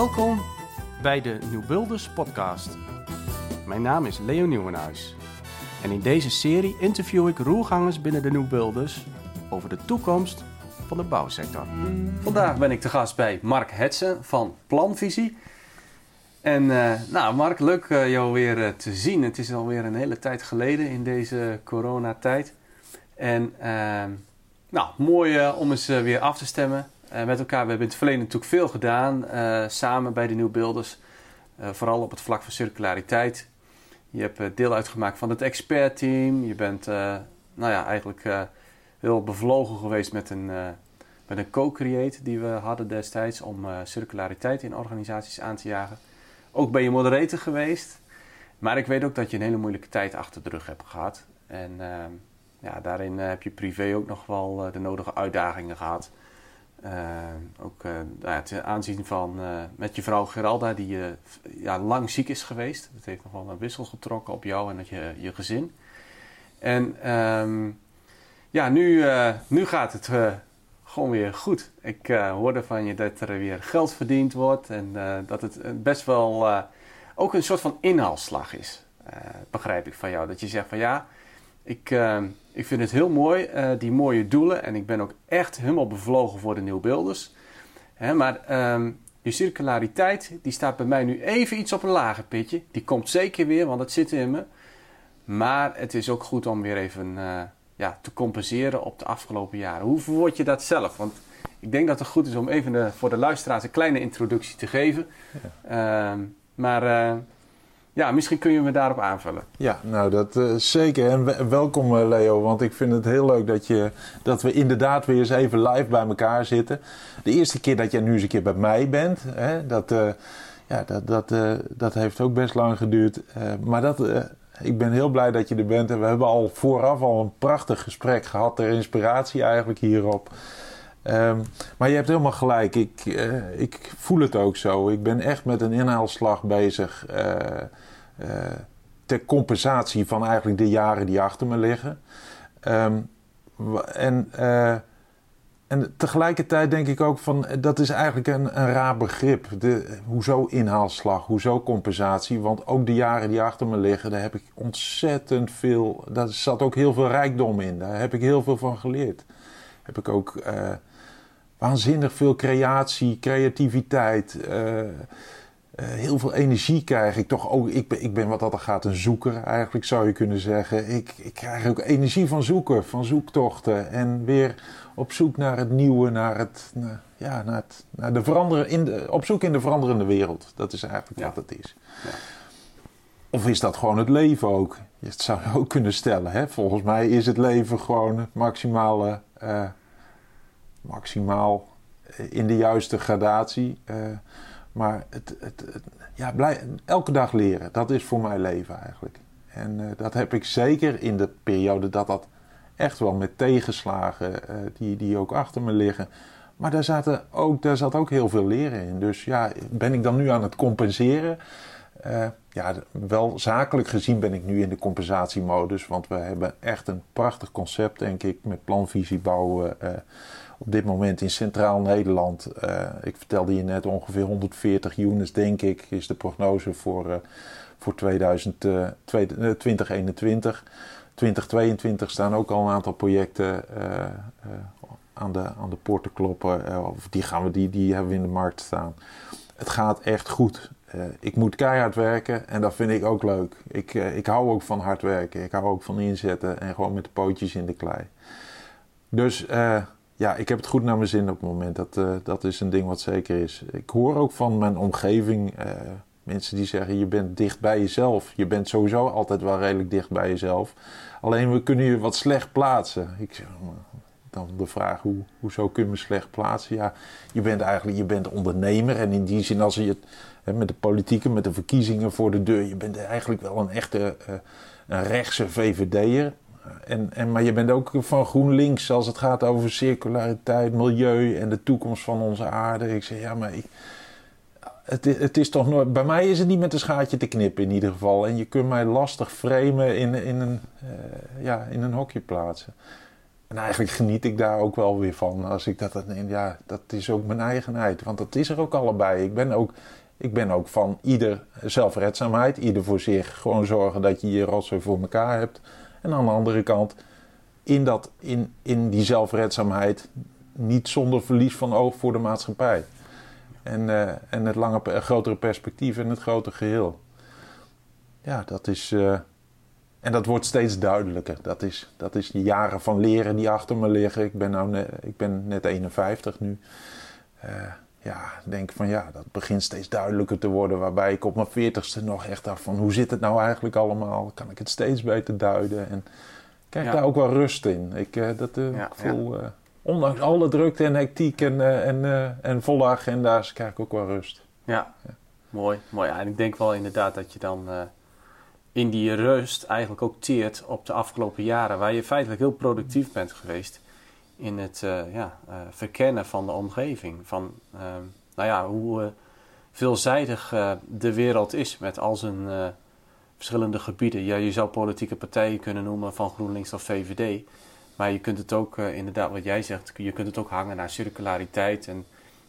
Welkom bij de Nieuwbuilders podcast. Mijn naam is Leo Nieuwenhuis. En in deze serie interview ik roergangers binnen de Nieuwbuilders over de toekomst van de bouwsector. Vandaag ben ik te gast bij Mark Hetsen van Planvisie. En uh, nou Mark, leuk uh, jou weer uh, te zien. Het is alweer een hele tijd geleden in deze coronatijd. En ehm, nou, mooi om eens weer af te stemmen met elkaar. We hebben in het verleden natuurlijk veel gedaan, samen bij de Nieuwbeelders. vooral op het vlak van circulariteit. Je hebt deel uitgemaakt van het expertteam. Je bent nou ja, eigenlijk heel bevlogen geweest met een, met een co-create die we hadden destijds om circulariteit in organisaties aan te jagen. Ook ben je moderator geweest. Maar ik weet ook dat je een hele moeilijke tijd achter de rug hebt gehad. En ehm, ja, daarin eh, heb je privé ook nog wel de nodige uitdagingen gehad. Ehm, ook uh, nou ten aanzien van met je vrouw Geralda, die ja, lang ziek is geweest. Dat heeft nog wel een wissel getrokken op jou en je, je gezin. En ehm, ja, nu, nu gaat het gewoon weer goed. Ik hoorde van je dat er weer geld verdiend wordt en dat het best wel ook een soort van inhaalslag is. begrijp ik van jou. Dat je zegt van ja, ik, ik vind het heel mooi, die mooie doelen. En ik ben ook echt helemaal bevlogen voor de nieuwbeelders. Hè, maar um, die circulariteit, die staat bij mij nu even iets op een lager pitje. Die komt zeker weer, want het zit in me. Maar het is ook goed om weer even ja, te compenseren op de afgelopen jaren. Hoe verwoord je dat zelf? Want ik denk dat het goed is om even de, voor de luisteraars een kleine introductie te geven. Ja. Uh, maar ja, misschien kun je me daarop aanvullen. Ja, nou dat uh, zeker. En welkom uh, Leo, want ik vind het heel leuk dat, je, dat we inderdaad weer eens even live bij elkaar zitten. De eerste keer dat jij nu eens een keer bij mij bent, hè, dat, ja, dat, dat, dat heeft ook best lang geduurd. maar dat ik ben heel blij dat je er bent. En we hebben al vooraf al een prachtig gesprek gehad ter inspiratie eigenlijk hierop. Um, maar je hebt helemaal gelijk. Ik, ik voel het ook zo. Ik ben echt met een inhaalslag bezig. Ter compensatie van eigenlijk de jaren die achter me liggen. Um, en en tegelijkertijd denk ik ook van dat is eigenlijk een, een raar begrip. De, hoezo inhaalslag, hoezo compensatie? Want ook de jaren die achter me liggen, daar heb ik ontzettend veel. Daar zat ook heel veel rijkdom in. Daar heb ik heel veel van geleerd. Heb ik ook waanzinnig veel creatie, creativiteit. Uh, heel veel energie krijg ik toch ook. Ik ben, ik ben wat dat gaat een zoeker, eigenlijk zou je kunnen zeggen. Ik, ik krijg ook energie van zoeken, van zoektochten. En weer op zoek naar het nieuwe, naar het, naar, ja, naar het, naar de veranderen in de, op zoek in de veranderende wereld. Dat is eigenlijk wat het is. Ja. Of is dat gewoon het leven ook? Dat zou je ook kunnen stellen. Hè? Volgens mij is het leven gewoon maximale, uh, maximaal in de juiste gradatie. Uh, maar het, het, ja, blij, elke dag leren, dat is voor mij leven eigenlijk. En uh, dat heb ik zeker in de periode dat dat echt wel met tegenslagen uh, die, die ook achter me liggen. Maar daar, zaten ook, daar zat ook heel veel leren in. Dus ja, ben ik dan nu aan het compenseren? Uh, ja, wel zakelijk gezien ben ik nu in de compensatiemodus. Want we hebben echt een prachtig concept, denk ik, met planvisie bouwen. Uh, op dit moment in Centraal Nederland. Uh, ik vertelde je net ongeveer 140 units, denk ik, is de prognose voor, voor 2000, 2021. 2022 staan ook al een aantal projecten uh, uh, aan, de, aan de poorten kloppen. Uh, of die, gaan we, die, die hebben we in de markt staan. Het gaat echt goed. ik moet keihard werken en dat vind ik ook leuk. Ik, ik hou ook van hard werken. Ik hou ook van inzetten en gewoon met de pootjes in de klei. Dus ja, ik heb het goed naar mijn zin op het moment. Dat, dat is een ding wat zeker is. Ik hoor ook van mijn omgeving mensen die zeggen: je bent dicht bij jezelf. Je bent sowieso altijd wel redelijk dicht bij jezelf. Alleen we kunnen je wat slecht plaatsen. Ik zeg, dan de vraag, hoe, hoezo kun je me slecht plaatsen? Ja, je bent eigenlijk je bent ondernemer. En in die zin, als je het met de politieke, met de verkiezingen voor de deur... je bent eigenlijk wel een echte uh, een rechtse VVD'er. En, en, maar je bent ook van GroenLinks als het gaat over circulariteit, milieu en de toekomst van onze aarde. Ik zeg, ja, maar het, het, is toch nooit, bij mij is het niet met een schaatje te knippen in ieder geval. En je kunt mij lastig framen in, in, een, uh, ja, in een hokje plaatsen. en eigenlijk geniet ik daar ook wel weer van. Als ik dat, ja, dat is ook mijn eigenheid. Want dat is er ook allebei. Ik ben ook, ik ben ook van ieder zelfredzaamheid. Ieder voor zich. Gewoon zorgen dat je je rotzooi voor elkaar hebt. En aan de andere kant, in, dat, in, in die zelfredzaamheid, niet zonder verlies van oog voor de maatschappij. En, uh, en het lange, grotere perspectief en het grote geheel. Ja, dat is. Uh, en dat wordt steeds duidelijker. Dat is, dat is de jaren van leren die achter me liggen. Ik ben, nou net, ik ben net 51 nu. Uh, ja, denk van ja, dat begint steeds duidelijker te worden. Waarbij ik op mijn 40ste nog echt dacht van hoe zit het nou eigenlijk allemaal? Kan ik het steeds beter duiden? En krijg ja. daar ook wel rust in. Ik, uh, dat, uh, ja, ik voel, ja. ondanks alle drukte en hectiek en, en, en volle agenda's, krijg ik ook wel rust. Ja, mooi. mooi. Ja, en ik denk wel inderdaad dat je dan in die rust eigenlijk ook teert op de afgelopen jaren, waar je feitelijk heel productief bent geweest in het uh, ja, uh, verkennen van de omgeving. Van uh, nou ja, hoe veelzijdig de wereld is met al zijn verschillende gebieden. Ja, je zou politieke partijen kunnen noemen van GroenLinks of VVD. Maar je kunt het ook, inderdaad, wat jij zegt, je kunt het ook hangen naar circulariteit en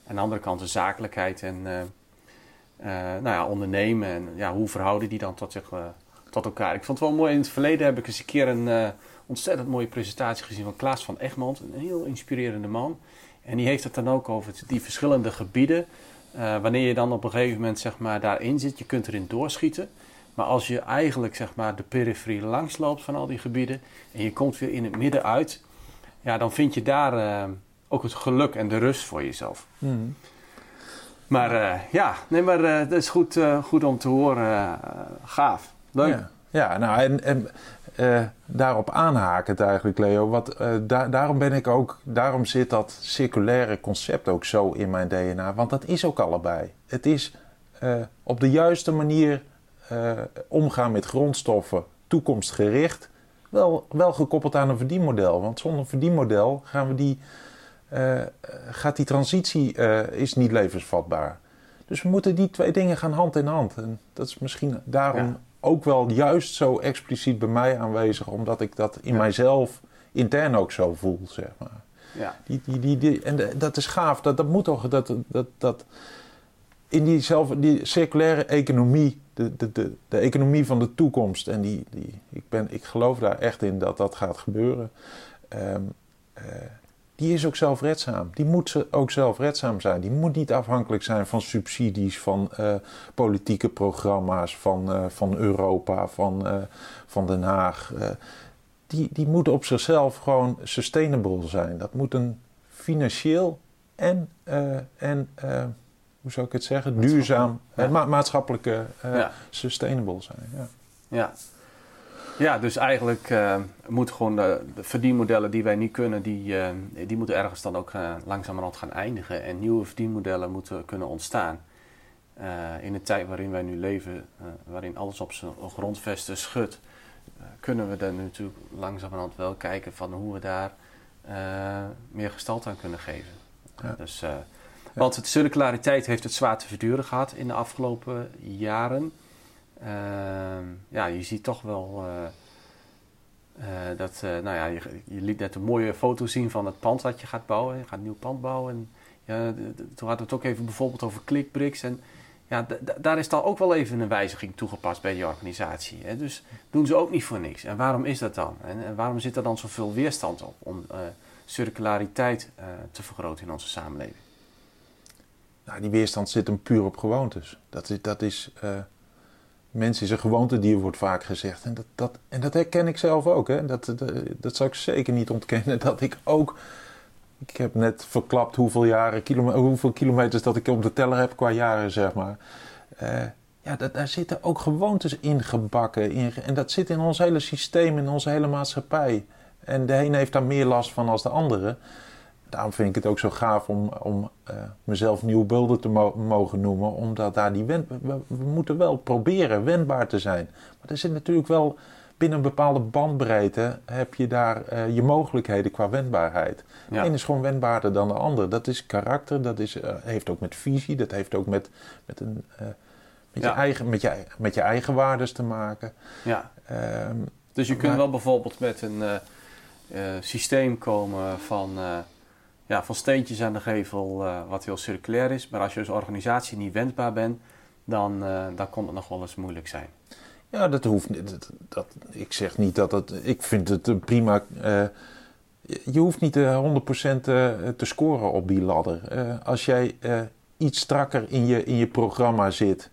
aan de andere kant de zakelijkheid en nou ja, ondernemen. En ja, hoe verhouden die dan tot zich tot elkaar. Ik vond het wel mooi. In het verleden heb ik eens een keer een ontzettend mooie presentatie gezien van Klaas van Egmond. Een heel inspirerende man. En die heeft het dan ook over die verschillende gebieden. Uh, wanneer je dan op een gegeven moment zeg maar, daarin zit, je kunt erin doorschieten. Maar als je eigenlijk zeg maar, de periferie langsloopt van al die gebieden en je komt weer in het midden uit, ja, dan vind je daar uh, ook het geluk en de rust voor jezelf. Mm. Maar ja, nee, maar dat is goed, goed om te horen. gaaf. Leuk. Ja, ja nou en, en uh, daarop aanhakend eigenlijk, Leo. Wat, da daarom ben ik ook, daarom zit dat circulaire concept ook zo in mijn DNA. Want dat is ook allebei. Het is uh, op de juiste manier omgaan met grondstoffen, toekomstgericht. Wel, wel gekoppeld aan een verdienmodel. Want zonder verdienmodel gaan we die, gaat die transitie is niet levensvatbaar. Dus we moeten die twee dingen gaan hand in hand. En dat is misschien daarom ook wel juist zo expliciet bij mij aanwezig, omdat ik dat in mijzelf intern ook zo voel, zeg maar. Ja. Die, die, die, die, en dat is gaaf, dat, dat moet toch, dat, dat, dat in die, zelf, die circulaire economie, de, de, de, de economie van de toekomst, en die, die, ik, ben, ik geloof daar echt in dat dat gaat gebeuren. Um, uh, die is ook zelfredzaam. Die moet ook zelfredzaam zijn. Die moet niet afhankelijk zijn van subsidies, van uh, politieke programma's, van, uh, van Europa, van, uh, van Den Haag. die, die moet op zichzelf gewoon sustainable zijn. Dat moet een financieel en, en hoe zou ik het zeggen, duurzaam, ja. ma maatschappelijke ja. sustainable zijn. Ja. ja. Ja, dus eigenlijk uh, moeten gewoon de, de, verdienmodellen die wij niet kunnen, die, uh, die moeten ergens dan ook uh, langzamerhand gaan eindigen. En nieuwe verdienmodellen moeten kunnen ontstaan. in een tijd waarin wij nu leven, waarin alles op zijn grondvesten schudt, kunnen we dan natuurlijk langzamerhand wel kijken van hoe we daar meer gestalte aan kunnen geven. Ja. Dus, want de circulariteit heeft het zwaar te verduren gehad in de afgelopen jaren. Ehm, ja, je ziet toch wel eh, eh, dat, uh, nou ja, je, je, liet net een mooie foto zien van het pand dat je gaat bouwen. Je gaat een nieuw pand bouwen. En ja, toen hadden we het ook even bijvoorbeeld over clickbricks. En ja, daar is dan ook wel even een wijziging toegepast bij die organisatie. Hè? Dus doen ze ook niet voor niks. En waarom is dat dan? En, en waarom zit er dan zoveel weerstand op om circulariteit te vergroten in onze samenleving? Nou, die weerstand zit hem puur op gewoontes. Dat is, dat is Mens is een gewoontedier, wordt vaak gezegd. En dat, dat, en dat herken ik zelf ook. Hè. Dat, dat, zou ik zeker niet ontkennen. Dat ik ook. Ik heb net verklapt hoeveel, jaren, hoeveel kilometers dat ik op de teller heb qua jaren, zeg maar. Uh, ja, dat, daar zitten ook gewoontes in gebakken. In, en dat zit in ons hele systeem, in onze hele maatschappij. En de een heeft daar meer last van als de andere daarom vind ik het ook zo gaaf om, om uh, mezelf nieuwe beelden te mo mogen noemen. Omdat daar die wend we, we, moeten wel proberen wendbaar te zijn. Maar er zit natuurlijk wel binnen een bepaalde bandbreedte heb je daar uh, je mogelijkheden qua wendbaarheid. Ja. De een is gewoon wendbaarder dan de ander. Dat is karakter, dat is, uh, heeft ook met visie, dat heeft ook met, met, een, met, ja. je, eigen, met, je, met je eigen waardes te maken. Ja. Um, dus je kunt wel bijvoorbeeld met een systeem komen van, ja, van steentjes aan de gevel, wat heel circulair is. Maar als je als organisatie niet wendbaar bent, dan, dan kon het nog wel eens moeilijk zijn. Ja, dat hoeft niet. Dat, ik zeg niet dat het. Ik vind het prima. Uh, je hoeft niet 100% te scoren op die ladder. als jij iets strakker in je, in je programma zit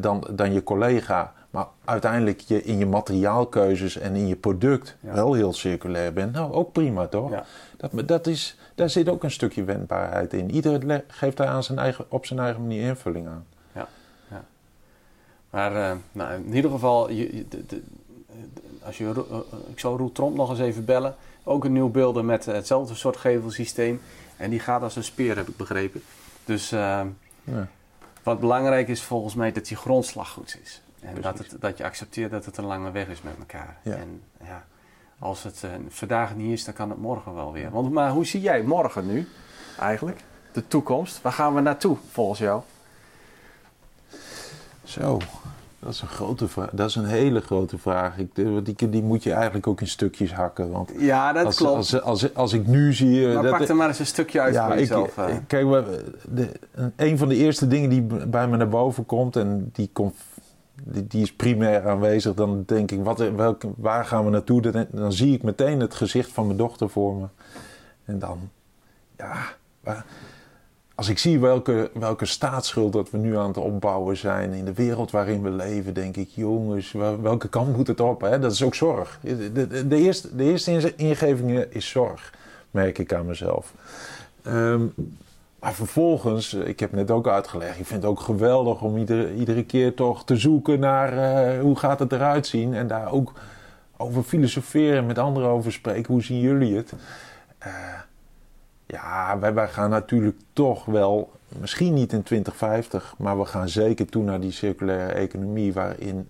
dan, dan je collega maar uiteindelijk je in je materiaalkeuzes en in je product wel heel circulair bent, nou ook prima toch? Ja. Dat, dat is, daar zit ook een stukje wendbaarheid in. Iedereen geeft daar aan zijn eigen, op zijn eigen manier invulling aan. Ja, ja. maar uh, nou, in ieder geval, je, de, de, als je, uh, ik zal Roel Tromp nog eens even bellen. Ook een nieuw beelden met hetzelfde soort gevelsysteem. En die gaat als een speer, heb ik begrepen. Dus uh, ja. wat belangrijk is volgens mij dat die grondslag goed is. En dat, het, dat je accepteert dat het een lange weg is met elkaar. En ja, als het uh, vandaag niet is, dan kan het morgen wel weer. Want, maar hoe zie jij morgen nu eigenlijk? De toekomst? Waar gaan we naartoe volgens jou? Zo, dat is een grote vraag. Dat is een hele grote vraag. Ik, die, die moet je eigenlijk ook in stukjes hakken. Want ja, dat als, klopt. Als, als, als, ik nu zie... Maar dat, pak er maar eens een stukje uit ja, voor jezelf. Ik, kijk, de, een van de eerste dingen die bij me naar boven komt... en die komt die, is primair aanwezig. Dan denk ik, wat, waar gaan we naartoe? Dan, zie ik meteen het gezicht van mijn dochter voor me. En dan, ja, als ik zie welke, welke staatsschuld dat we nu aan het opbouwen zijn in de wereld waarin we leven, denk ik, jongens, welke kant moet het op? Hè? Dat is ook zorg. De, de, eerste, de eerste ingeving is zorg, merk ik aan mezelf. Um, maar vervolgens, eh, ik heb net ook uitgelegd, ik vind het ook geweldig om iedere, iedere keer toch te zoeken naar uh, hoe gaat het eruit zien. En daar ook over filosoferen, met anderen over spreken. Hoe zien jullie het? Uh, ja, wij, wij gaan natuurlijk toch wel, misschien niet in 2050, maar we gaan zeker toe naar die circulaire economie waarin,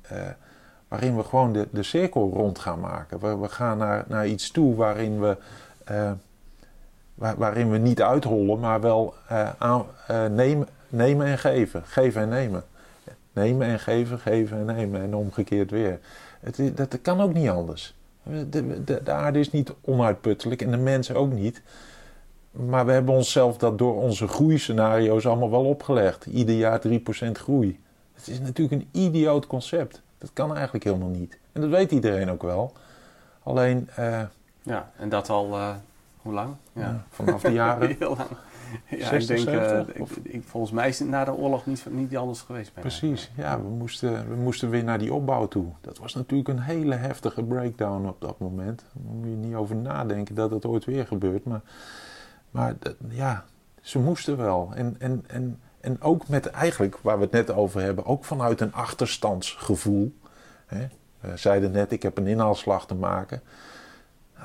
waarin we gewoon de, de cirkel rond gaan maken. We, we gaan naar, naar iets toe waarin we waarin we niet uithollen, maar wel uh, aan, uh, nemen, nemen en geven. Geven en nemen. Nemen en geven, geven en nemen en omgekeerd weer. Het, dat kan ook niet anders. De, de, de, aarde is niet onuitputtelijk en de mensen ook niet. Maar we hebben onszelf dat door onze groeiscenario's allemaal wel opgelegd. Ieder jaar 3% groei. Het is natuurlijk een idioot concept. Dat kan eigenlijk helemaal niet. En dat weet iedereen ook wel. Alleen. Uh, ja, en dat al hoe lang? Ja. vanaf de jaren. Heel lang. Ja, ik denk, uh, ik, volgens mij is het na de oorlog niet, niet anders geweest. Precies, ja, we moesten, we moesten weer naar die opbouw toe. Dat was natuurlijk een hele heftige breakdown op dat moment. Daar moet je niet over nadenken dat het ooit weer gebeurt. Maar, maar ja, ze moesten wel. En, en, en, en ook met eigenlijk, waar we het net over hebben, ook vanuit een achterstandsgevoel. Hè? We zeiden net, ik heb een inhaalslag te maken.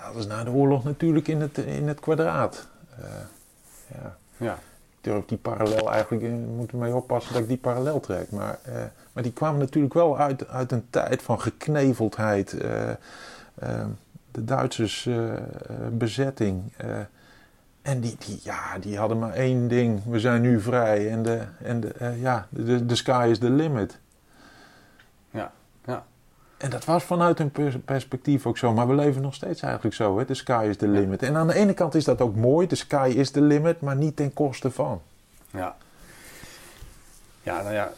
Dat is na de oorlog natuurlijk in het, in het kwadraat. Uh, ja. ja. Ik durf die parallel eigenlijk, uh, moet er mee oppassen dat ik die parallel trek. Maar, uh, maar die kwamen natuurlijk wel uit, uit een tijd van gekneveldheid. de Duitsers bezetting. en die, die, ja, die hadden maar één ding. We zijn nu vrij. En, de, en de, ja, de, de sky is the limit. En dat was vanuit hun perspectief ook zo. Maar we leven nog steeds eigenlijk zo. Hè? De sky is the limit. En aan de ene kant is dat ook mooi. De sky is the limit. Maar niet ten koste van. Ja. Ja, nou ja.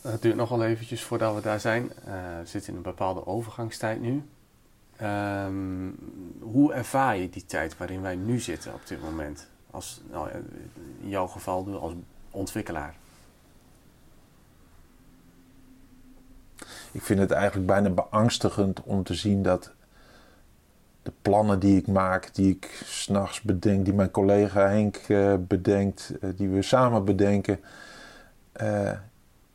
Het duurt nog wel eventjes voordat we daar zijn. Uh, we zitten in een bepaalde overgangstijd nu. Um, hoe ervaar je die tijd waarin wij nu zitten op dit moment? Als, nou, in jouw geval als ontwikkelaar. Ik vind het eigenlijk bijna beangstigend om te zien dat de plannen die ik maak, die ik s'nachts bedenk, die mijn collega Henk uh, bedenkt, uh, die we samen bedenken. Uh,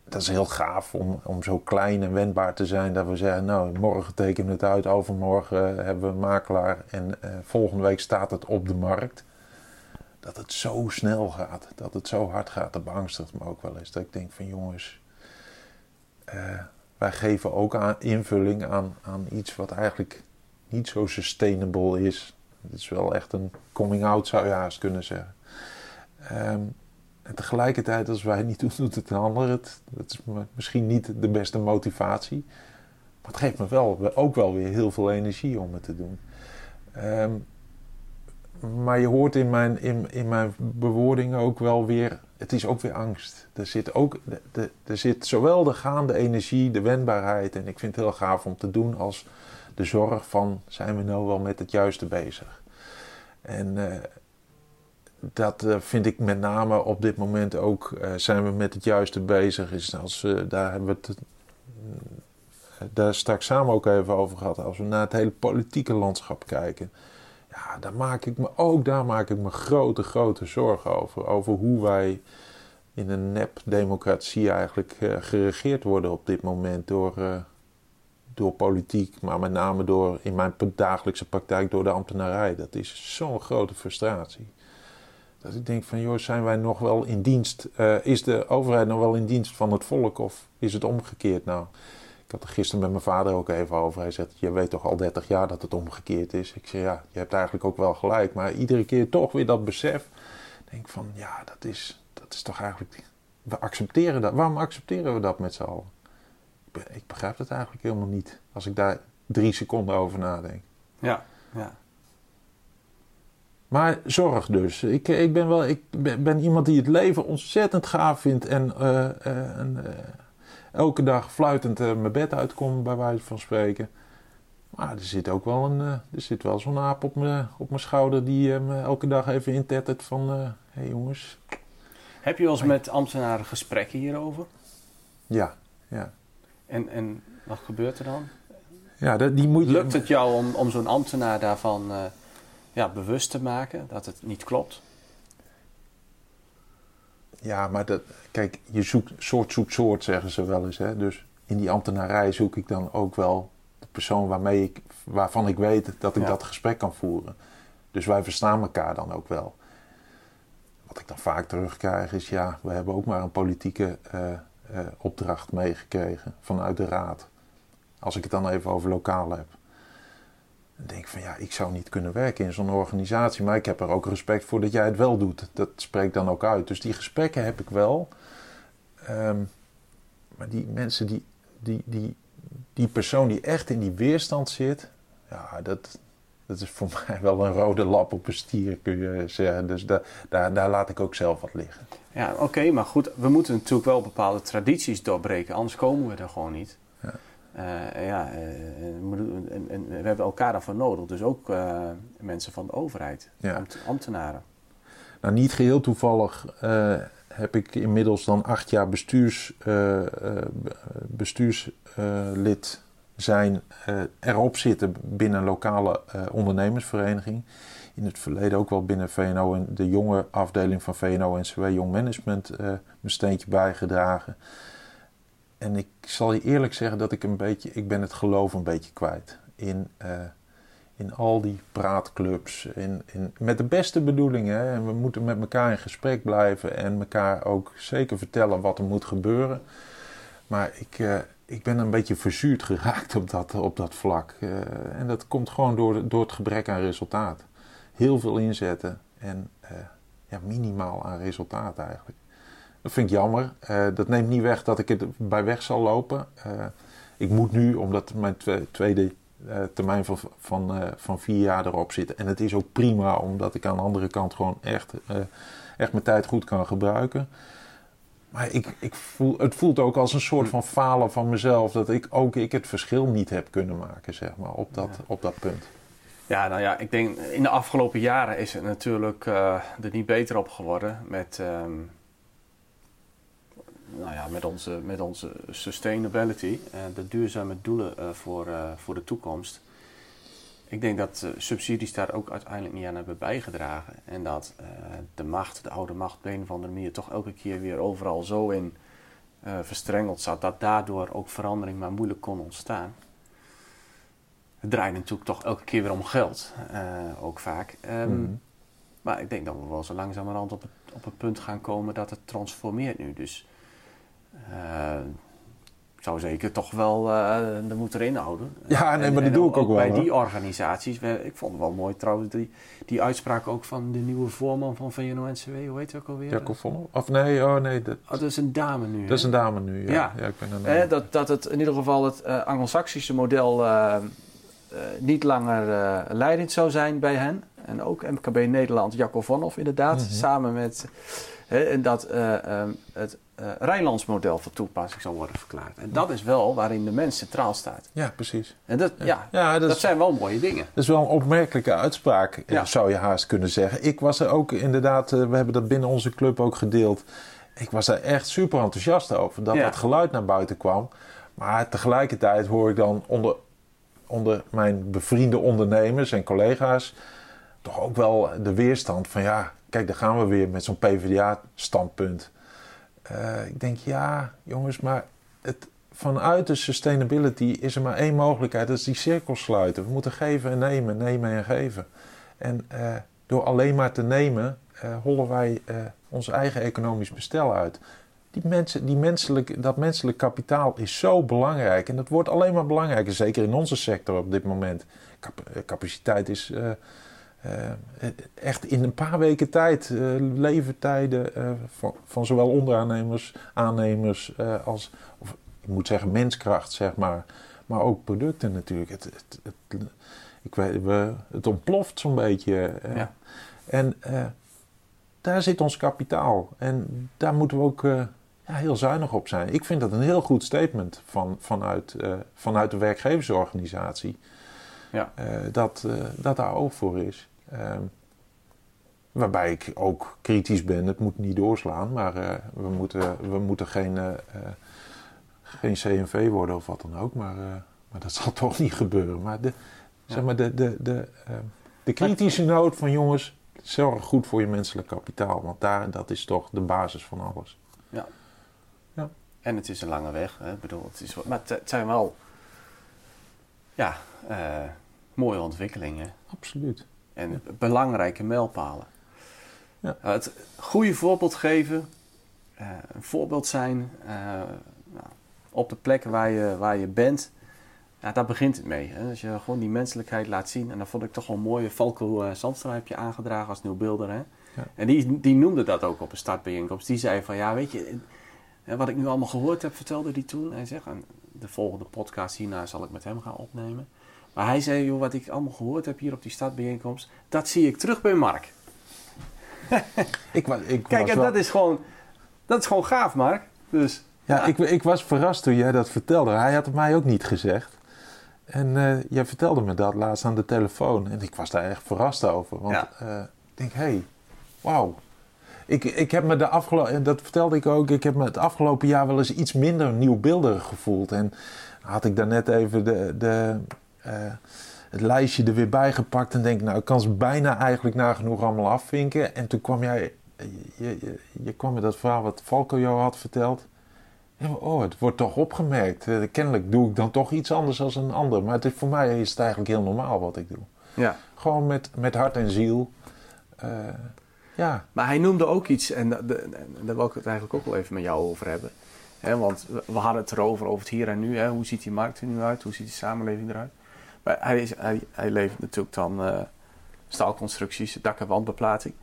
dat is heel gaaf om, om zo klein en wendbaar te zijn dat we zeggen: Nou, morgen tekenen we het uit, overmorgen hebben we een makelaar en volgende week staat het op de markt. Dat het zo snel gaat, dat het zo hard gaat, dat beangstigt me ook wel eens. Dat ik denk: van jongens wij geven ook aan, invulling aan, aan iets wat eigenlijk niet zo sustainable is. Het is wel echt een coming out, zou je haast kunnen zeggen. Um, en tegelijkertijd, als wij niet doen, doet het een ander het. Dat is misschien niet de beste motivatie. Maar het geeft me wel, ook wel weer heel veel energie om het te doen. Ehm, maar je hoort in mijn, in, in mijn bewoordingen ook wel weer... Het is ook weer angst. Er zit, ook, de, er zit zowel de gaande energie, de wendbaarheid... en ik vind het heel gaaf om te doen als de zorg van... zijn we nou wel met het juiste bezig? En uh, dat uh, vind ik met name op dit moment ook... Uh, zijn we met het juiste bezig? Is als, daar hebben we het daar straks samen ook even over gehad. Als we naar het hele politieke landschap kijken. Ja, daar maak ik me ook daar maak ik me grote, grote zorgen over. Over hoe wij in een nep-democratie eigenlijk uh, geregeerd worden op dit moment door, uh, door politiek, maar met name door in mijn dagelijkse praktijk door de ambtenarij. Dat is zo'n grote frustratie. Dat ik denk van, joh, zijn wij nog wel in dienst? Uh, is de overheid nog wel in dienst van het volk of is het omgekeerd nou? Ik had er gisteren met mijn vader ook even over. Hij zegt, je weet toch al 30 jaar dat het omgekeerd is? Ik zeg, ja, je hebt eigenlijk ook wel gelijk. Maar iedere keer toch weer dat besef. denk van, ja, dat is, dat is toch eigenlijk... We accepteren dat. Waarom accepteren we dat met z'n allen? Ik begrijp het eigenlijk helemaal niet. Als ik daar drie seconden over nadenk. Ja, ja. Maar zorg dus. Ik, ik ben wel ik ben, ben iemand die het leven ontzettend gaaf vindt en, uh, uh, en uh, elke dag fluitend mijn bed uitkom, bij wijze van spreken. Maar er zit ook wel een, er zit wel zo'n aap op mijn, op mijn schouder die me elke dag even intettert van, hé hey jongens. Heb je wel eens met ambtenaren gesprekken hierover? Ja, ja. En, en wat gebeurt er dan? Ja, dat, die moet. Lukt het jou om, om zo'n ambtenaar daarvan ja, bewust te maken dat het niet klopt? Ja, maar dat, kijk, je zoekt soort zoekt soort, zeggen ze wel eens. Hè? Dus in die ambtenarij zoek ik dan ook wel de persoon waarmee ik, waarvan ik weet dat ik ja. dat gesprek kan voeren. Dus wij verstaan elkaar dan ook wel. Wat ik dan vaak terugkrijg is, ja, we hebben ook maar een politieke uh, uh, opdracht meegekregen vanuit de raad. Als ik het dan even over lokaal heb. Dan denk ik van ja, ik zou niet kunnen werken in zo'n organisatie, maar ik heb er ook respect voor dat jij het wel doet. Dat spreekt dan ook uit. Dus die gesprekken heb ik wel. Um, maar die mensen, die, die, die, die persoon die echt in die weerstand zit, ja, dat, dat is voor mij wel een rode lap op een stier, kun je zeggen. Dus da, daar, daar laat ik ook zelf wat liggen. Ja, oké, okay, maar goed, we moeten natuurlijk wel bepaalde tradities doorbreken, anders komen we er gewoon niet. Ja. Uh, ja, uh, en, en, we hebben elkaar daarvoor nodig. Dus ook uh, mensen van de overheid, ja. ambtenaren. Nou, niet geheel toevallig heb ik inmiddels dan acht jaar bestuurs, bestuurslid zijn erop zitten binnen een lokale ondernemersvereniging. In het verleden ook wel binnen VNO en de jonge afdeling van VNO-NCW Jong Management mijn steentje bijgedragen. En ik zal je eerlijk zeggen dat ik een beetje, ik ben het geloof een beetje kwijt in, uh, in al die praatclubs. In, in, met de beste bedoelingen. En we moeten met elkaar in gesprek blijven en elkaar ook zeker vertellen wat er moet gebeuren. Maar ik, uh, ik ben een beetje verzuurd geraakt op dat, op dat vlak. Uh, en dat komt gewoon door, door het gebrek aan resultaat. Heel veel inzetten en ja, minimaal aan resultaat eigenlijk. Dat vind ik jammer. Uh, dat neemt niet weg dat ik het bij weg zal lopen. Uh, ik moet nu, omdat mijn tweede uh, termijn van, van, van vier jaar erop zit. En het is ook prima, omdat ik aan de andere kant gewoon echt, echt mijn tijd goed kan gebruiken. Maar ik, ik voel, het voelt ook als een soort van falen van mezelf. Dat ik ook ik het verschil niet heb kunnen maken, zeg maar, op dat, ja. op dat punt. Ja, nou ja, ik denk in de afgelopen jaren is het natuurlijk er niet beter op geworden met... Um nou ja, met, onze, met onze sustainability, de duurzame doelen uh, voor, uh, voor de toekomst. Ik denk dat subsidies daar ook uiteindelijk niet aan hebben bijgedragen. En dat de macht, de oude macht, op een of andere manier toch elke keer weer overal zo in verstrengeld zat. Dat daardoor ook verandering maar moeilijk kon ontstaan. Het draait natuurlijk toch elke keer weer om geld, ook vaak. Um, mm. Maar ik denk dat we wel zo langzamerhand op het, op het punt gaan komen dat het transformeert nu. Dus ik zou zeker toch wel uh, de moed erin houden. Ja, nee, en, maar die doe ik ook, ook wel. Bij die organisaties, ik vond het wel mooi trouwens, die, die uitspraak ook van de nieuwe voorman van VNO-NCW, hoe heet het ook alweer? Jacob Vonner? Of nee, oh nee. Dat, oh, dat is een dame nu. Dat is een dame nu, ja. ja. ja ik ben een, eh, dat, dat het in ieder geval het uh, Anglo-Saxische model uh, eh, niet langer leidend zou zijn bij hen. En ook MKB Nederland, Jacco Vonhoff inderdaad, Mhm. samen met... hè, en dat eh, het uh, Rijnlandsmodel van toepassing zal worden verklaard. En dat is wel waarin de mens centraal staat. Ja, precies. En dat, ja. Ja, dat, dat, is, zijn wel mooie dingen. dat is wel een opmerkelijke uitspraak, Ja. zou je haast kunnen zeggen. Ik was er ook inderdaad, eh, we hebben dat binnen onze club ook gedeeld. Ik was daar echt super enthousiast over, dat dat geluid naar buiten kwam. Maar tegelijkertijd hoor ik dan onder, onder mijn bevriende ondernemers en collega's toch ook wel de weerstand van ja, kijk, daar gaan we weer met zo'n PvdA-standpunt. Eh, ik denk ja, jongens, maar het, vanuit de sustainability is er maar één mogelijkheid, dat is die cirkel sluiten. We moeten geven en nemen, nemen en geven. En eh, door alleen maar te nemen, eh, hollen wij ons eigen economisch bestel uit. Die mensen, die menselijk, dat menselijk kapitaal is zo belangrijk. En dat wordt alleen maar belangrijker, zeker in onze sector op dit moment. Cap- capaciteit is eh, eh, echt in een paar weken tijd, eh, levertijden van, van zowel onderaannemers, aannemers als, of, ik moet zeggen, menskracht, zeg maar. Maar ook producten natuurlijk. Het, het, het, ik weet, we, het ontploft zo'n beetje. Ja. En daar zit ons kapitaal. En daar moeten we ook ja, heel zuinig op zijn. Ik vind dat een heel goed statement van, vanuit, vanuit de werkgeversorganisatie. Ja. Dat, dat daar oog voor is. Ehm, waarbij ik ook kritisch ben. Het moet niet doorslaan. Maar eh, we, moeten, we moeten geen, eh, eh, geen CNV worden of wat dan ook. Maar, maar dat zal toch niet gebeuren. Maar de, zeg maar de, de, de, eh, de kritische noot van jongens... Zorg goed voor je menselijk kapitaal. Want daar, dat is toch de basis van alles. En het is een lange weg. Hè? Ik bedoel, het is, maar het, het zijn wel ja, mooie ontwikkelingen. Absoluut. En belangrijke mijlpalen. Ja. Uh, het goede voorbeeld geven, uh, een voorbeeld zijn uh, nou, op de plek waar je, waar je bent. Ja, daar begint het mee. Hè? Als je gewoon die menselijkheid laat zien. En dan vond ik toch wel een mooie. Falco Zandstra heb je aangedragen als nieuwbeelder. Hè? Ja. En die, die noemde dat ook op een startbijeenkomst. Die zei van ja, weet je, wat ik nu allemaal gehoord heb, vertelde hij toen. Hij zegt, en de volgende podcast hierna zal ik met hem gaan opnemen. Maar hij zei, joh, wat ik allemaal gehoord heb hier op die startbijeenkomst, dat zie ik terug bij Mark. ik, wa- ik Kijk, was en wel- dat is gewoon, dat is gewoon gaaf, Mark. Dus Ja, Ik, ik was verrast toen jij dat vertelde. Hij had het mij ook niet gezegd. En eh, jij vertelde me dat laatst aan de telefoon. En ik was daar echt verrast over. Want Ja. eh, ik denk, hé, hey, wauw. Ik, ik heb me de afgelopen, en dat vertelde ik ook, ik heb me het afgelopen jaar wel eens iets minder nieuwbeelderig gevoeld. En had ik daarnet even de, de, het lijstje er weer bij gepakt en denk, nou, ik kan ze bijna eigenlijk nagenoeg allemaal afvinken. En toen kwam jij, je, je, je kwam met dat verhaal wat Falco jou had verteld. Ja, maar oh, het wordt toch opgemerkt. Eh, kennelijk doe ik dan toch iets anders dan een ander. Maar het is, voor mij is het eigenlijk heel normaal wat ik doe. ja. Gewoon met, met hart en ziel. Eh, ja, Maar hij noemde ook iets, en, de- en daar wil ik het eigenlijk ook wel even met jou over hebben. Hè, want we- we hadden het erover, over het hier en nu. Hè. Hoe ziet die markt er nu uit? Hoe ziet die samenleving eruit? Maar hij, is, hij, hij levert natuurlijk dan eh, staalconstructies, dak- en wandbeplating.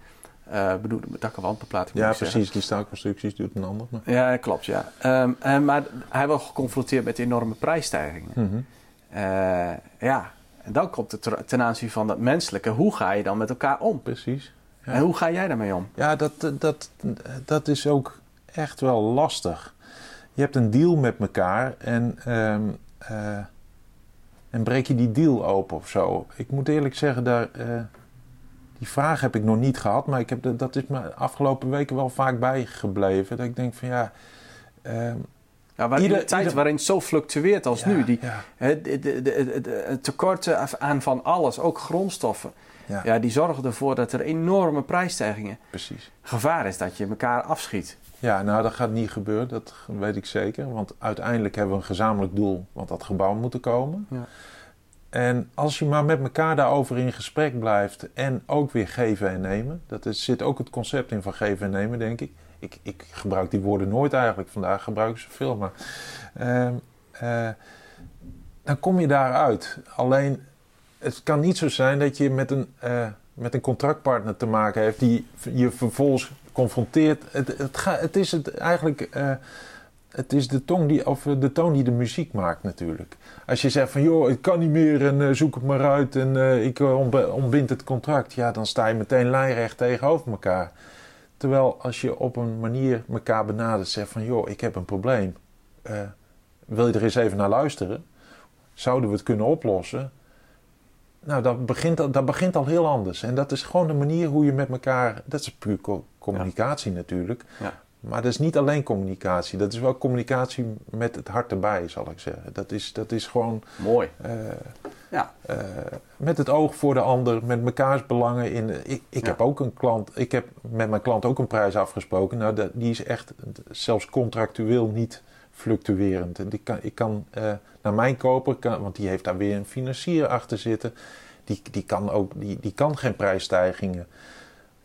Eh bedoel, dak- en wandbeplating ja zeggen. precies. Die staalconstructies doet een ander. Maar... Ja, klopt, ja. Ehm, en, maar hij wordt geconfronteerd met enorme prijsstijgingen. Mhm. Eh, ja, en dan komt het ten aanzien van dat menselijke. Hoe ga je dan met elkaar om? Precies. Ja. En hoe ga jij daarmee om? Ja, dat, dat, dat is ook echt wel lastig. Je hebt een deal met elkaar en, ehm, eh, en breek je die deal open of zo. Ik moet eerlijk zeggen, daar, eh, die vraag heb ik nog niet gehad, maar ik heb, de- dat is me afgelopen weken wel vaak bijgebleven. Dat ik denk van ja. ehm, Ja, waar, Ieder- in een tijd ieder- waarin het zo fluctueert als ja, nu. Die, ja, de, de, de, de- het tekorten aan van alles, ook grondstoffen. ja, Ja, die zorgen ervoor dat er enorme prijsstijgingen. precies. Gevaar is dat je elkaar afschiet. Ja, nou dat gaat niet gebeuren, dat weet ik zeker. Want uiteindelijk hebben we een gezamenlijk doel, want dat gebouw moet er komen. Ja. En als je maar met elkaar daarover in gesprek blijft en ook weer geven en nemen. Dat is, zit ook het concept in van geven en nemen, denk ik. Ik, ik gebruik die woorden nooit eigenlijk, vandaag gebruik ik ze veel. Maar ehm, eh, dan kom je daaruit. Alleen, het kan niet zo zijn dat je met een, eh, met een contractpartner te maken heeft die je vervolgens confronteert. Het, het, ga, het is het eigenlijk. eh, het is de, tong die, of de toon die de muziek maakt natuurlijk. Als je zegt van joh, ik kan niet meer en uh, zoek het maar uit en uh, ik ontbind het contract. Ja, dan sta je meteen lijnrecht tegenover elkaar. Terwijl als je op een manier elkaar benadert, zegt van joh, ik heb een probleem. Wil je er eens even naar luisteren? Zouden we het kunnen oplossen? Nou, dat begint, dat begint al heel anders. En dat is gewoon de manier hoe je met elkaar. Dat is puur communicatie natuurlijk. Ja. Maar dat is niet alleen communicatie. Dat is wel communicatie met het hart erbij, zal ik zeggen. Dat is, dat is gewoon. Mooi. Uh, ja. Uh, met het oog voor de ander, met mekaars belangen in. Ik, ik heb ook een klant. Ik heb met mijn klant ook een prijs afgesproken. Nou, dat, die is echt zelfs contractueel niet fluctuerend. En die kan, ik kan uh, naar mijn koper, kan, want die heeft daar weer een financier achter zitten. Die, die, kan ook, die, die kan geen prijsstijgingen.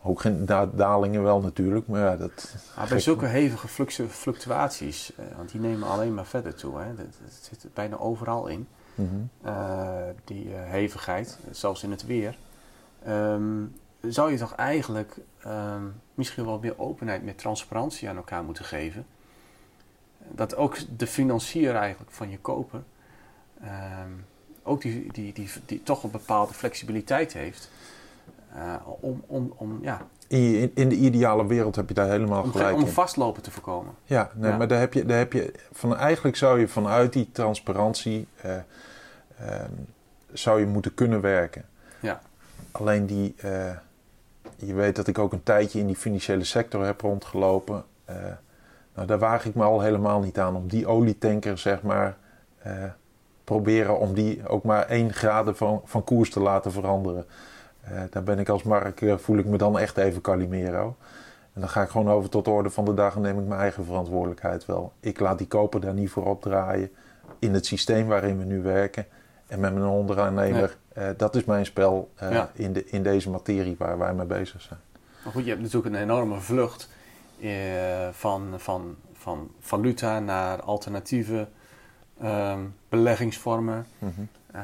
Ook geen dalingen wel natuurlijk, maar ja, dat... Maar bij zulke hevige fluctuaties, uh, want die nemen alleen maar verder toe. Hè? Dat, zit bijna overal in, mm -hmm. uh, die hevigheid, zelfs in het weer. Um, zou je toch eigenlijk um, misschien wel meer openheid, meer transparantie aan elkaar moeten geven? Dat ook de financier eigenlijk van je koper um, ook die, die, die, die, toch een bepaalde flexibiliteit heeft. Uh, om, om, om, ja. In, in, de ideale wereld heb je daar helemaal om, gelijk Om vastlopen te voorkomen. Ja, nee, maar daar heb je, daar heb je van, eigenlijk zou je vanuit die transparantie uh, uh, zou je moeten kunnen werken. Ja. Alleen die, je weet dat ik ook een tijdje in die financiële sector heb rondgelopen. Nou, daar waag ik me al helemaal niet aan om die olietanker, zeg maar, proberen om die ook maar één graden van, van koers te laten veranderen. Uh, daar ben ik als Mark, uh, voel ik me dan echt even Calimero. En dan ga ik gewoon over tot de orde van de dag en neem ik mijn eigen verantwoordelijkheid wel. Ik laat die koper daar niet voor opdraaien in het systeem waarin we nu werken. En met mijn onderaannemer, nee. uh, dat is mijn spel ja. in, de, in deze materie waar wij mee bezig zijn. Maar goed, je hebt natuurlijk een enorme vlucht van, van, van valuta naar alternatieve um, beleggingsvormen. Mm -hmm. uh,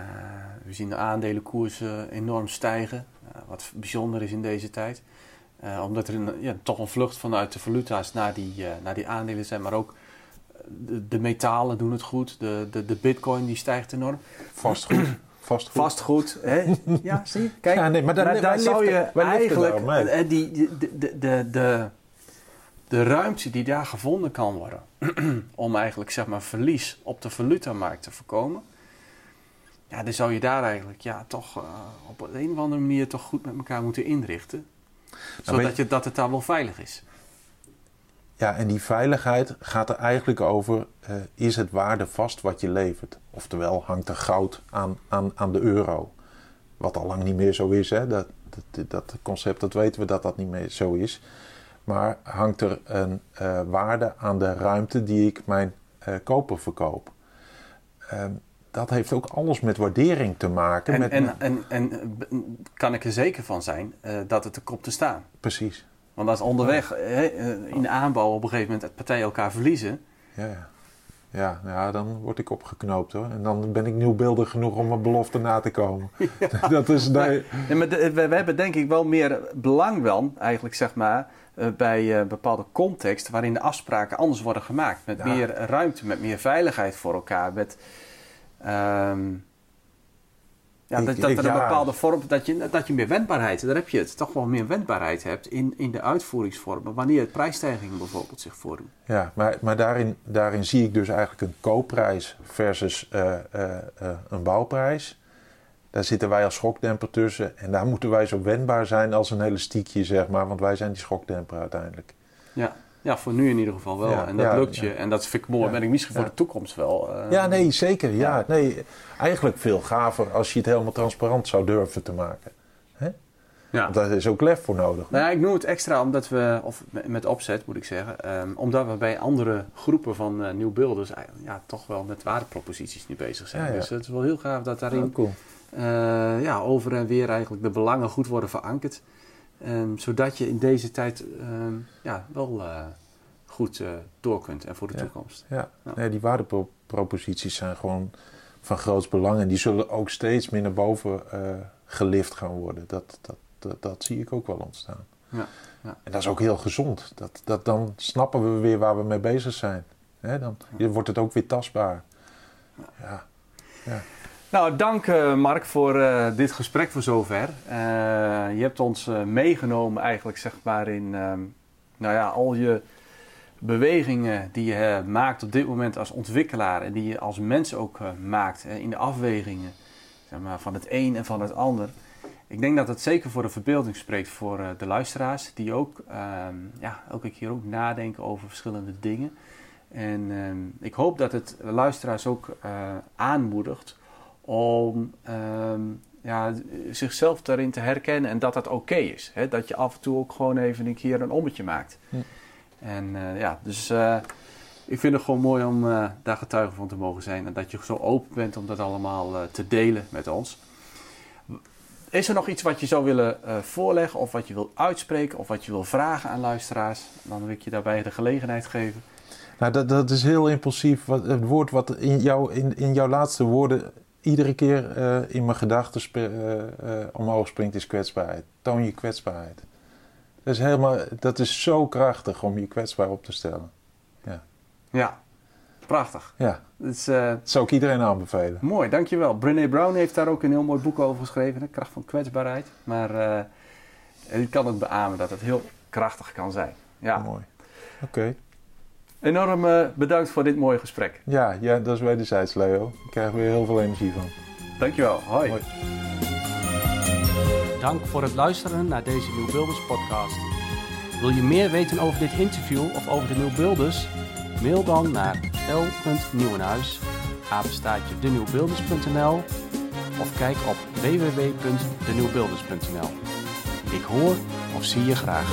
we zien de aandelenkoersen enorm stijgen, uh, wat bijzonder is in deze tijd. Uh, omdat er een, ja, toch een vlucht vanuit de valuta's naar die, naar die aandelen zijn, maar ook de, de, metalen doen het goed, de, de, de bitcoin die stijgt enorm. Vastgoed. Vastgoed. Vastgoed, hè? Ja, zie Kijk, ja, nee, maar daar, daar, daar zou je eigenlijk die, de, de, de, de, de ruimte die daar gevonden kan worden om eigenlijk zeg maar verlies op de valutamarkt te voorkomen. Ja, dan zou je daar eigenlijk ja, toch uh, op een of andere manier toch goed met elkaar moeten inrichten. Zodat je, dat het daar wel veilig is. Ja, en die veiligheid gaat er eigenlijk over: uh, is het waardevast wat je levert? Oftewel, hangt er goud aan, aan, aan de euro? Wat al lang niet meer zo is, hè? Dat, dat, dat concept, dat weten we dat dat niet meer zo is maar hangt er een uh, waarde aan de ruimte die ik mijn uh, koper verkoop. Uh, dat heeft ook alles met waardering te maken. En, met en, en, en, kan ik er zeker van zijn dat het er komt te staan? Precies. Want als onderweg in de aanbouw op een gegeven moment partijen elkaar verliezen. Ja, ja. Ja, ja, dan word ik opgeknoopt hoor. En dan ben ik nieuwbeeldig genoeg om mijn belofte na te komen. Ja. dat is, nee. nee maar we, we, hebben denk ik wel meer belang wel, eigenlijk zeg maar, bij een uh, bepaalde context waarin de afspraken anders worden gemaakt. Met ja. meer ruimte, met meer veiligheid voor elkaar. Met, um, ja, ik, dat, dat ik, er een ja. bepaalde vorm, dat je, dat je meer wendbaarheid, daar heb je het, toch wel meer wendbaarheid hebt in, in de uitvoeringsvormen, wanneer prijsstijgingen bijvoorbeeld zich voordoen. Ja, maar, maar daarin, daarin zie ik dus eigenlijk een koopprijs versus uh, uh, uh, een bouwprijs. Daar zitten wij als schokdemper tussen en daar moeten wij zo wendbaar zijn als een elastiekje, zeg maar, want wij zijn die schokdemper uiteindelijk. Ja. Ja, voor nu in ieder geval wel. Ja, en dat ja, lukt je. Ja. En dat vind ik mooi. Ben ik misschien voor de toekomst wel. Uh, ja, nee, zeker. Ja. Nee, eigenlijk veel gaver als je het helemaal transparant zou durven te maken. Ja. Want daar is ook lef voor nodig. Nou ja, ik noem het extra omdat we, of met opzet moet ik zeggen, um, omdat we bij andere groepen van uh, nieuwbeelders ja, toch wel met waardeproposities nu bezig zijn. Dus het is wel heel gaaf dat daarin oh, cool. uh, ja, over en weer eigenlijk de belangen goed worden verankerd. Um, zodat je in deze tijd um, ja, wel uh, goed door kunt en voor de toekomst. Ja. Nee, die waardeproposities zijn gewoon van groot belang en die zullen ook steeds meer naar boven gelift gaan worden. Dat, dat, dat, dat, zie ik ook wel ontstaan. Ja, ja. En dat is ook heel gezond. Dat, dat, dan snappen we weer waar we mee bezig zijn. Dan wordt het ook weer tastbaar. Ja. ja. Nou, dank uh, Mark voor uh, dit gesprek voor zover. Uh, je hebt ons meegenomen eigenlijk zeg maar in ehm, nou ja, al je bewegingen die je maakt op dit moment als ontwikkelaar en die je als mens ook maakt in de afwegingen zeg maar, van het een en van het ander. Ik denk dat het zeker voor de verbeelding spreekt voor de luisteraars die ook ehm, ja, elke keer ook nadenken over verschillende dingen. En ehm, ik hoop dat het luisteraars ook aanmoedigt om um, ja, zichzelf daarin te herkennen en dat dat oké is. Hè? Dat je af en toe ook gewoon even een keer een ommetje maakt. En uh, ja, dus ik vind het gewoon mooi om daar getuige van te mogen zijn en dat je zo open bent om dat allemaal te delen met ons. Is er nog iets wat je zou willen voorleggen of wat je wil uitspreken of wat je wil vragen aan luisteraars? Dan wil ik je daarbij de gelegenheid geven. Nou, dat, dat is heel impulsief. Wat, het woord wat in, jou, in, in jouw laatste woorden iedere keer uh, in mijn gedachten uh, omhoog springt, is kwetsbaarheid. Toon je kwetsbaarheid. Dat is, helemaal, dat is zo krachtig om je kwetsbaar op te stellen. Ja, ja prachtig. Ja. Dat, is, dat zou ik iedereen aanbevelen. Mooi, dankjewel. Brené Brown heeft daar ook een heel mooi boek over geschreven, de kracht van kwetsbaarheid. Maar ik kan het beamen dat het heel krachtig kan zijn. Ja. Mooi. Oké. Enorm uh, bedankt voor dit mooie gesprek. Ja, ja, dat is wederzijds, Leo. Ik krijg weer heel veel energie van. Dankjewel. Hoi. Hoi. Dank voor het luisteren naar deze Nieuwbuilders podcast. Wil je meer weten over dit interview of over de Nieuwbuilders? Mail dan naar l.nieuwenhuis, apenstaatje denieuwbuilders.nl of kijk op www.denieuwbuilders.nl. Ik hoor of zie je graag.